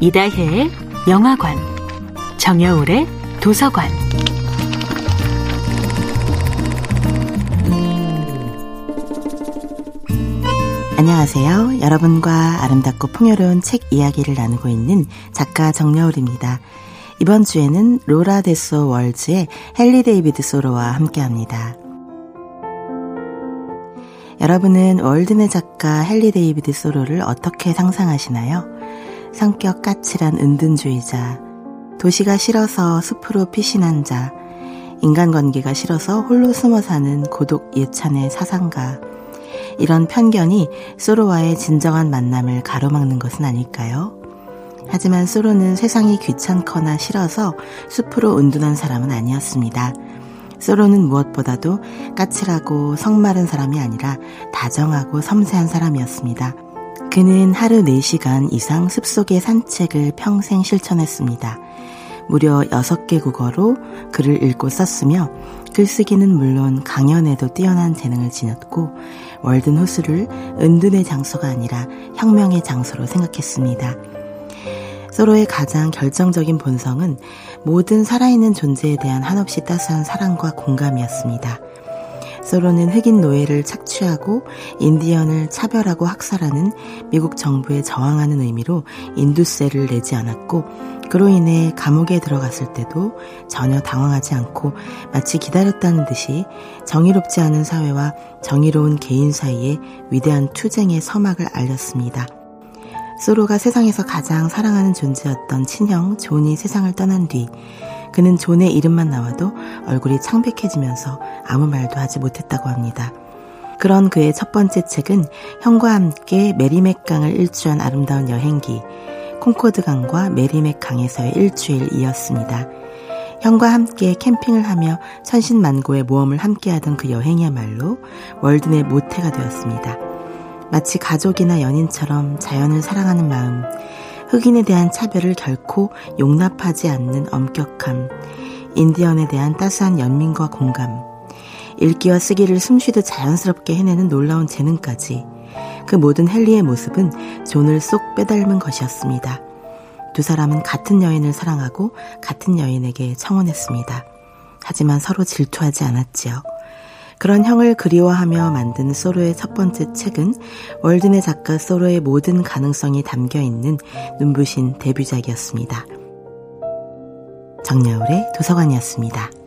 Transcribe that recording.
이다혜의 영화관, 정여울의 도서관. 안녕하세요. 여러분과 아름답고 풍요로운 책 이야기를 나누고 있는 작가 정여울입니다. 이번 주에는 로라 데소 월즈의 헨리 데이비드 소로와 함께 합니다. 여러분은 월든의 작가 헨리 데이비드 소로를 어떻게 상상하시나요? 성격 까칠한 은둔주의자, 도시가 싫어서 숲으로 피신한 자, 인간관계가 싫어서 홀로 숨어 사는 고독 예찬의 사상가, 이런 편견이 소로와의 진정한 만남을 가로막는 것은 아닐까요? 하지만 소로는 세상이 귀찮거나 싫어서 숲으로 은둔한 사람은 아니었습니다. 소로는 무엇보다도 까칠하고 성마른 사람이 아니라 다정하고 섬세한 사람이었습니다. 그는 하루 4시간 이상 숲속의 산책을 평생 실천했습니다. 무려 6개 국어로 글을 읽고 썼으며 글쓰기는 물론 강연에도 뛰어난 재능을 지녔고 월든 호수를 은둔의 장소가 아니라 혁명의 장소로 생각했습니다. 서로의 가장 결정적인 본성은 모든 살아있는 존재에 대한 한없이 따스한 사랑과 공감이었습니다. 소로는 흑인 노예를 착취하고 인디언을 차별하고 학살하는 미국 정부에 저항하는 의미로 인두세를 내지 않았고 그로 인해 감옥에 들어갔을 때도 전혀 당황하지 않고 마치 기다렸다는 듯이 정의롭지 않은 사회와 정의로운 개인 사이에 위대한 투쟁의 서막을 알렸습니다. 소로가 세상에서 가장 사랑하는 존재였던 친형 존이 세상을 떠난 뒤 그는 존의 이름만 나와도 얼굴이 창백해지면서 아무 말도 하지 못했다고 합니다. 그런 그의 첫 번째 책은 형과 함께 메리맥 강을 일주한 아름다운 여행기 콩코드 강과 메리맥 강에서의 일주일이었습니다. 형과 함께 캠핑을 하며 천신만고의 모험을 함께하던 그 여행이야말로 월든의 모태가 되었습니다. 마치 가족이나 연인처럼 자연을 사랑하는 마음, 흑인에 대한 차별을 결코 용납하지 않는 엄격함, 인디언에 대한 따스한 연민과 공감, 읽기와 쓰기를 숨쉬듯 자연스럽게 해내는 놀라운 재능까지 그 모든 헨리의 모습은 존을 쏙 빼닮은 것이었습니다. 두 사람은 같은 여인을 사랑하고 같은 여인에게 청혼했습니다. 하지만 서로 질투하지 않았지요. 그런 형을 그리워하며 만든 소로의 첫 번째 책은 월드네 작가 소로의 모든 가능성이 담겨 있는 눈부신 데뷔작이었습니다. 정여울의 도서관이었습니다.